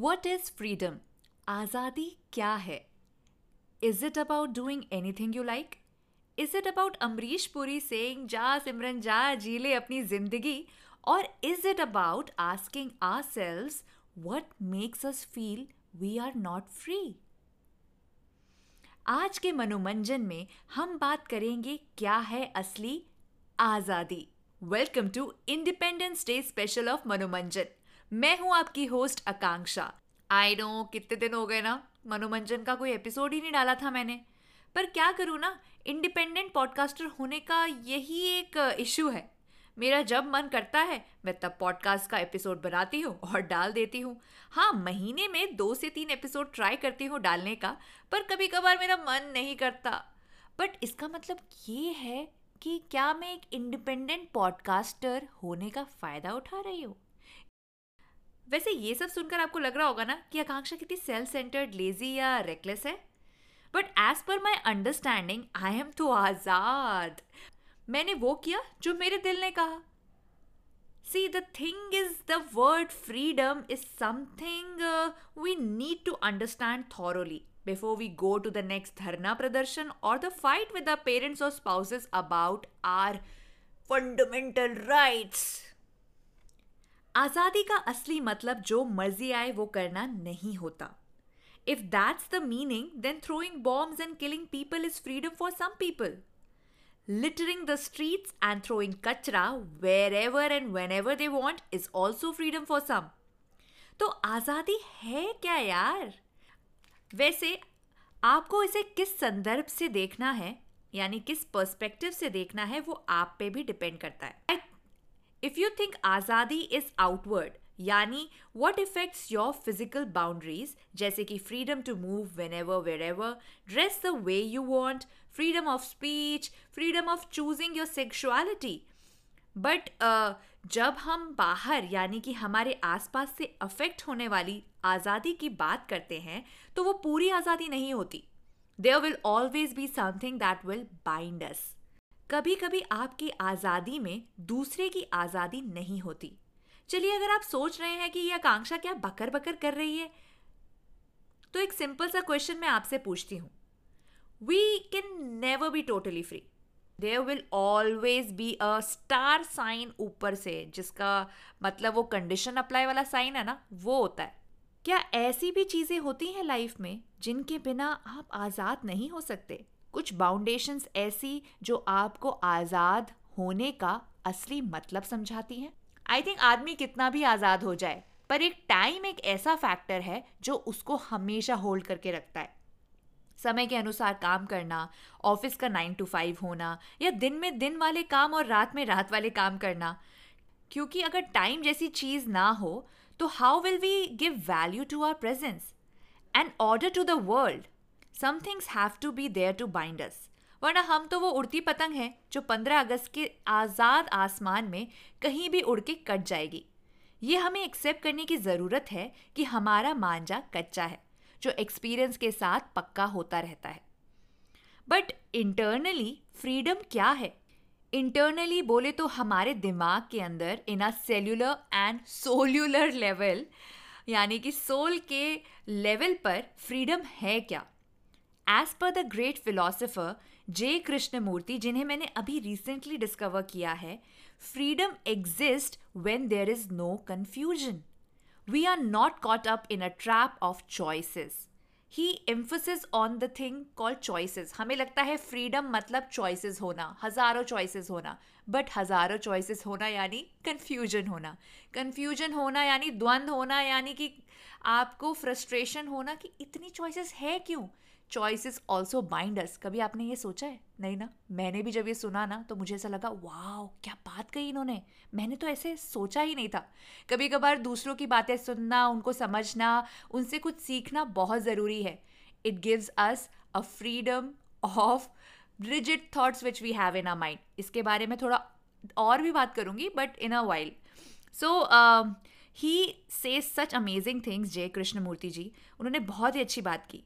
What is freedom आज़ादी क्या है is it about doing anything you like is it about Amrish Puri saying जा सिमरन जा जी ले अपनी ज़िंदगी और is it about asking ourselves what makes us feel we are not free आज के मनोमंजन में हम बात करेंगे क्या है असली आज़ादी। Welcome to independence day special of Manomanjan मैं हूँ आपकी होस्ट आकांक्षा। आई नो, कितने दिन हो गए ना। मनोमंजन का कोई एपिसोड ही नहीं डाला था मैंने। पर क्या करूँ ना इंडिपेंडेंट पॉडकास्टर होने का यही एक इशू है। मेरा जब मन करता है, मैं तब पॉडकास्ट का एपिसोड बनाती हूँ और डाल देती हूँ। हाँ महीने में दो से तीन एपिसोड ट्राई करती हूँ डालने का, पर कभी कभार मेरा मन नहीं करता। बट इसका मतलब ये है कि क्या मैं एक इंडिपेंडेंट पॉडकास्टर होने का फ़ायदा उठा रही हूँ? वैसे ये सब सुनकर आपको लग रहा होगा ना कि आकांक्षा कितनी सेल्फ सेंटर्ड लेजी या रेकलेस है? But as per my understanding I am तो आज़ाद। मैंने वो किया जो मेरे दिल ने कहा। See the thing is the word freedom is something we need to understand thoroughly before we go to the next dharna pradarsan or the fight with our parents or spouses about our fundamental rights. आज़ादी का असली मतलब जो मर्ज़ी आए वो करना नहीं होता। If that's the meaning then throwing bombs and killing people is freedom for some people littering the streets and throwing kachra wherever and whenever they want is also freedom for some. तो आज़ादी है क्या यार? वैसे, आपको इसे किस संदर्भ से देखना है? यानी किस पर्सपेक्टिव से देखना है वो आप पे भी डिपेंड करता है। इफ़ यू थिंक आज़ादी इज़ आउटवर्ड यानी what affects your physical boundaries जैसे कि freedom to move whenever wherever dress the way you want freedom of speech freedom of choosing your sexuality but जब हम बाहर, यानी कि हमारे आसपास से अफेक्ट होने वाली आज़ादी की बात करते हैं तो वो पूरी आज़ादी नहीं होती. There will always be something that will bind us कभी कभी आपकी आज़ादी में दूसरे की आज़ादी नहीं होती। चलिए अगर आप सोच रहे हैं कि यह आकांक्षा क्या बकर बकर कर रही है तो एक सिंपल सा क्वेश्चन मैं आपसे पूछती हूँ। We can never be totally free there will always be a star sign ऊपर से, जिसका मतलब वो कंडीशन अप्लाई वाला साइन है ना, वो होता है। क्या ऐसी भी चीज़ें होती हैं लाइफ में जिनके बिना आप आज़ाद नहीं हो सकते? कुछ बाउंडेशंस ऐसी जो आपको आज़ाद होने का असली मतलब समझाती हैं। आई थिंक आदमी कितना भी आज़ाद हो जाए, पर एक टाइम एक ऐसा फैक्टर है जो उसको हमेशा होल्ड करके रखता है। समय के अनुसार काम करना ऑफ़िस का नाइन टू फाइव होना, या दिन में दिन वाले काम और रात में रात वाले काम करना। क्योंकि अगर टाइम जैसी चीज़ ना हो तो how will we give value to our presence and order to the world some things have to be there to bind us वरना हम तो वो उड़ती पतंग है जो 15 अगस्त के आज़ाद आसमान में कहीं भी उड़ के कट जाएगी। ये हमें एक्सेप्ट करने की ज़रूरत है कि हमारा मांझा कच्चा है, जो एक्सपीरियंस के साथ पक्का होता रहता है। बट इंटरनली फ्रीडम क्या है? इंटरनली बोले तो हमारे दिमाग के अंदर in a cellular and soulular level यानी कि सोल के लेवल पर फ्रीडम है क्या? As per the great philosopher J Krishnamurti जिन्हें मैंने अभी रिसेंटली डिस्कवर किया है freedom exist when there is no confusion we are not caught up in a trap of choices. He emphasis on the thing call choices हमें लगता है freedom मतलब choices होना, हज़ारों चॉइसेस होना बट हज़ारों चॉइसेस होना यानी कन्फ्यूज़न होना. कन्फ्यूज़न होना यानी द्वंद्व होना यानी कि आपको फ्रस्ट्रेशन होना कि इतनी चॉइसेस है क्यों? चॉइसेस ऑल्सो बाइंडर्स कभी आपने ये सोचा है? नहीं ना? मैंने भी जब ये सुना ना तो मुझे ऐसा लगा वाह क्या बात कही इन्होंने। मैंने तो ऐसे सोचा ही नहीं था। कभी कभार दूसरों की बातें सुनना, उनको समझना, उनसे कुछ सीखना बहुत ज़रूरी है। It gives us a freedom of rigid thoughts which we have in a mind इसके बारे में थोड़ा और भी बात करूँगी बट इन अ वाइल्ड सो ही से सच अमेजिंग थिंग्स जय कृष्णमूर्ति जी उन्होंने बहुत ही अच्छी बात की।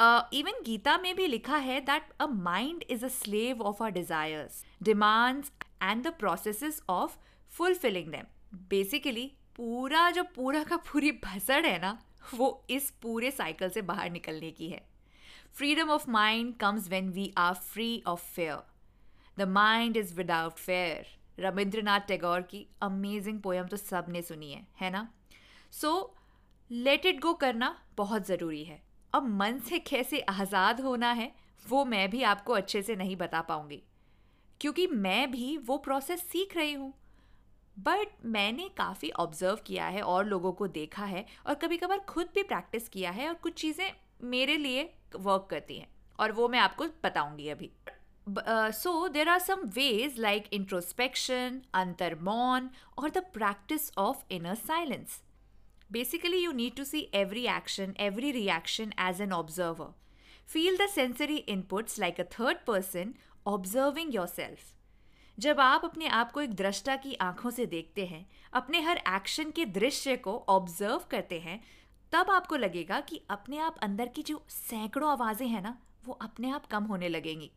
इवन गीता में भी लिखा है that a mind is a slave of our desires demands and the process of fulfilling them basically पूरा जो पूरा का पूरी भसड़ है ना, वो इस पूरे साइकिल से बाहर निकलने की है। Freedom of mind comes when we are free of fear the mind is without fear Rabindranath Tagore की अमेजिंग पोयम तो सबने सुनी है है ना? सो लेट इट गो करना बहुत ज़रूरी है। अब मन से कैसे आज़ाद होना है, वो मैं भी आपको अच्छे से नहीं बता पाऊँगी। क्योंकि मैं भी वो प्रोसेस सीख रही हूँ। बट मैंने काफ़ी ऑब्ज़र्व किया है और लोगों को देखा है और कभी कभार खुद भी प्रैक्टिस किया है और कुछ चीज़ें मेरे लिए वर्क करती हैं और वो मैं आपको बताऊँगी अभी। So there are some ways like introspection अंतर्मौन और the practice of inner silence Basically, you need to see every action, every reaction as an observer. Feel the sensory inputs like a third person observing yourself. जब आप अपने आप को एक दृष्टा की आँखों से देखते हैं अपने हर एक्शन के दृश्य को ऑब्ज़र्व करते हैं तब आपको लगेगा कि अपने आप अंदर की जो सैकड़ों आवाज़ें हैं ना वो अपने आप कम होने लगेंगी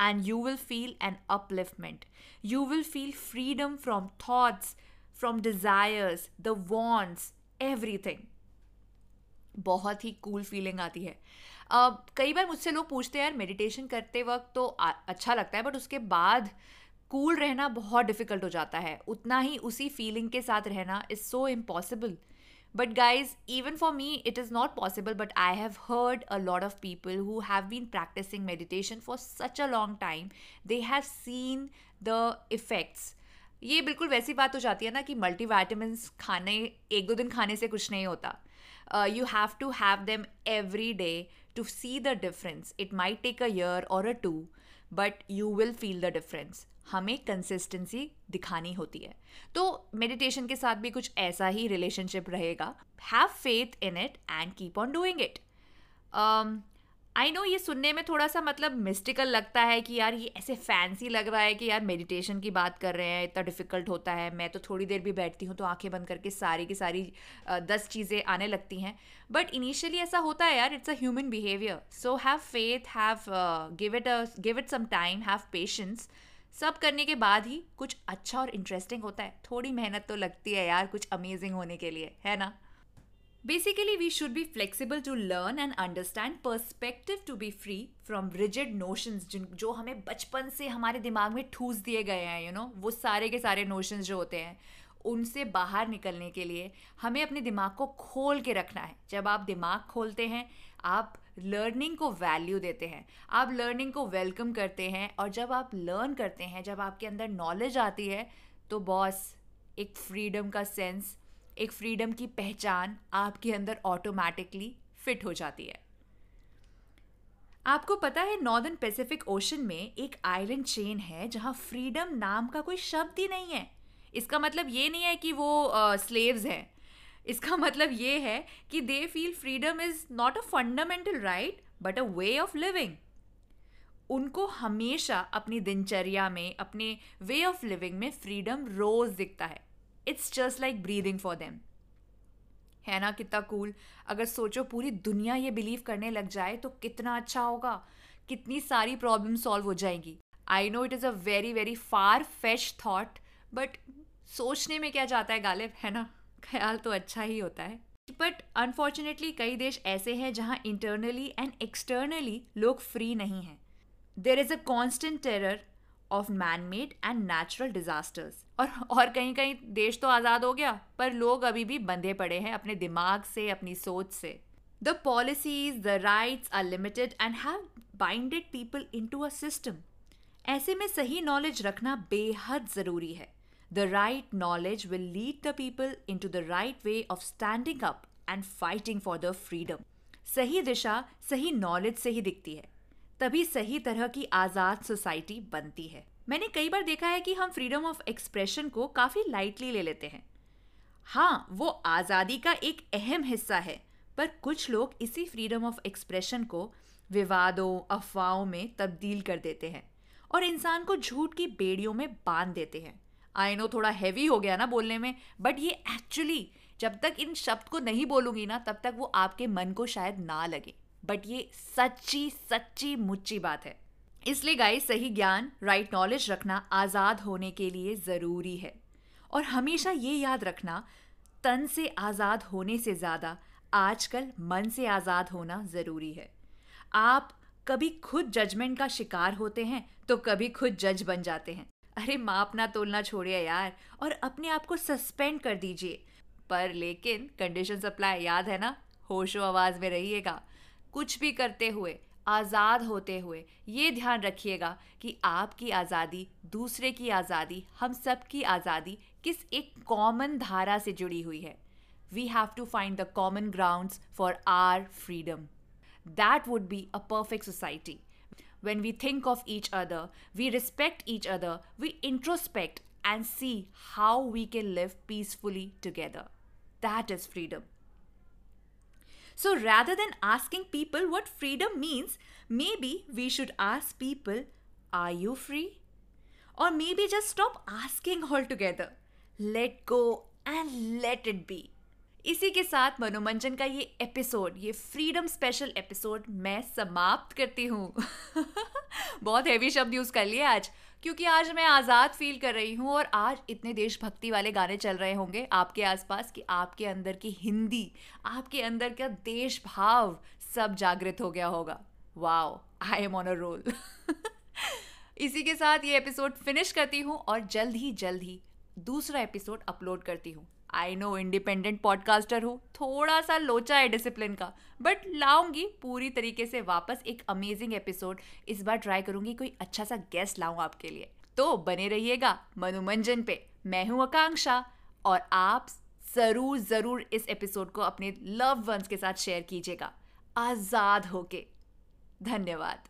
and you will feel an upliftment you will feel freedom from thoughts from desires the wants everything बहुत ही कूल cool फीलिंग आती है। uh, कई बार मुझसे लोग पूछते हैं यार मेडिटेशन करते वक्त तो अच्छा लगता है बट उसके बाद कूल cool रहना बहुत डिफ़िकल्ट हो जाता है। उतना ही उसी फीलिंग के साथ रहना is so impossible but guys even for me it is not possible but I have heard a lot of people who have been practising meditation for such a long time they have seen the effects ये बिल्कुल वैसी बात हो जाती है ना कि multi खाने, एक दो दिन खाने से कुछ नहीं होता। You have to have them every day to see the difference it might take a year or a two but you will feel the difference हमें कंसिस्टेंसी दिखानी होती है। तो मेडिटेशन के साथ भी कुछ ऐसा ही रिलेशनशिप रहेगा। Have faith in it and keep on doing it I know ये सुनने में थोड़ा सा मतलब मिस्टिकल लगता है कि यार ये ऐसे फैंसी लग रहा है कि यार मेडिटेशन की बात कर रहे हैं, इतना डिफ़िकल्ट होता है। मैं तो थोड़ी देर भी बैठती हूँ तो आँखें बंद करके सारी की सारी दस चीज़ें आने लगती हैं। बट इनिशियली ऐसा होता है यार it's a human behaviour so have faith have give it give it some time have patience सब करने के बाद ही कुछ अच्छा और इंटरेस्टिंग होता है। थोड़ी मेहनत तो लगती है यार कुछ अमेजिंग होने के लिए, है ना? Basically, we should be flexible to learn and understand perspective to be free from rigid notions जो हमें बचपन से हमारे दिमाग में ठूस दिए गए हैं यू you नो know? वो सारे के सारे नोशंस जो होते हैं उनसे बाहर निकलने के लिए हमें अपने दिमाग को खोल के रखना है जब आप दिमाग खोलते हैं आप लर्निंग को वैल्यू देते हैं आप लर्निंग को वेलकम करते हैं और जब आप लर्न करते हैं जब आपके अंदर नॉलेज आती है तो बॉस एक फ्रीडम का सेंस एक फ्रीडम की पहचान आपके अंदर ऑटोमेटिकली फिट हो जाती है। आपको पता है नॉर्दर्न पैसिफिक ओशन में एक आइलैंड चेन है जहाँ फ्रीडम नाम का कोई शब्द ही नहीं है। इसका मतलब ये नहीं है कि वो स्लेव्स uh, हैं। इसका मतलब ये है कि they feel freedom is not a fundamental right but a way of living उनको हमेशा अपनी दिनचर्या में अपने वे ऑफ़ लिविंग में फ्रीडम रोज दिखता है। It's just like breathing for them है ना? कितना कूल cool? अगर सोचो पूरी दुनिया ये बिलीव करने लग जाए तो कितना अच्छा होगा। कितनी सारी प्रॉब्लम सॉल्व हो जाएँगी। I know it is a very very far fetched thought but सोचने में क्या जाता है गालिब? है ना? ख्याल तो अच्छा ही होता है। बट अनफॉर्चुनेटली कई देश ऐसे हैं जहाँ इंटरनली एंड एक्सटर्नली लोग फ्री नहीं हैं। There is a constant terror of man made and natural disasters और और कहीं कहीं देश तो आज़ाद हो गया, पर लोग अभी भी बंधे पड़े हैं अपने दिमाग से, अपनी सोच से। The policies the rights are limited and have binded people in to a system ऐसे में सही नॉलेज रखना बेहद ज़रूरी है। The right knowledge will lead the people in to the right way of standing up and fighting for the freedom सही दिशा, सही नॉलेज से ही दिखती है। तभी सही तरह की आज़ाद सोसाइटी बनती है। मैंने कई बार देखा है कि हम फ्रीडम ऑफ़ एक्सप्रेशन को काफ़ी लाइटली ले लेते हैं। हाँ वो आज़ादी का एक अहम हिस्सा है, पर कुछ लोग इसी फ्रीडम ऑफ़ एक्सप्रेशन को विवादों, अफवाहों में तब्दील कर देते हैं और इंसान को झूठ की बेड़ियों में बाँध देते हैं। आई नो थोड़ा हैवी हो गया ना बोलने में बट ये एक्चुअली जब तक इन शब्द को नहीं बोलूँगी ना, तब तक वो आपके मन को शायद ना लगे। बट ये सच्ची सच्ची मुच्ची बात है। इसलिए गाय सही ज्ञान राइट नॉलेज रखना आज़ाद होने के लिए ज़रूरी है। और हमेशा ये याद रखना, तन से आज़ाद होने से ज़्यादा आजकल मन से आज़ाद होना ज़रूरी है। आप कभी खुद जजमेंट का शिकार होते हैं तो कभी खुद जज बन जाते हैं। अरे मापना तोलना छोड़िए यार, और अपने आप को सस्पेंड कर दीजिए। पर लेकिन कंडीशन सप्लाई याद है ना? होशो आवाज़ में रहिएगा। कुछ भी करते हुए, आज़ाद होते हुए, ये ध्यान रखिएगा कि आपकी आज़ादी दूसरे की आज़ादी, हम सब की आज़ादी किस एक कॉमन धारा से जुड़ी हुई है। We have to find the common ground for our freedom that would be a perfect society when we think of each other we respect each other we introspect and see how we can live peacefully together that is freedom So rather than asking people what freedom means, maybe we should ask people, Are you free? Or maybe just stop asking altogether. Let go and let it be. इसी के साथ मनोरंजन का ये episode ये freedom special episode मैं समाप्त करती हूँ बहुत हैवी शब्द यूज़ कर लिए आज क्योंकि आज मैं आज़ाद फील कर रही हूँ और आज इतने देशभक्ति वाले गाने चल रहे होंगे आपके आसपास कि आपके अंदर की हिंदी, आपके अंदर का देश भाव सब जागृत हो गया होगा। Wow I am on a roll इसी के साथ ये एपिसोड फिनिश करती हूँ और जल्द ही जल्द ही दूसरा एपिसोड अपलोड करती हूँ। आई नो इंडिपेंडेंट पॉडकास्टर हूँ थोड़ा सा लोचा है डिसिप्लिन का बट लाऊँगी पूरी तरीके से वापस एक अमेजिंग एपिसोड इस बार ट्राई करूँगी कोई अच्छा सा गेस्ट लाऊं आपके लिए। तो बने रहिएगा मनोमंजन पे। मैं हूँ आकांक्षा और आप ज़रूर ज़रूर इस एपिसोड को अपने लव वंस के साथ शेयर कीजिएगा। आज़ाद होके। धन्यवाद।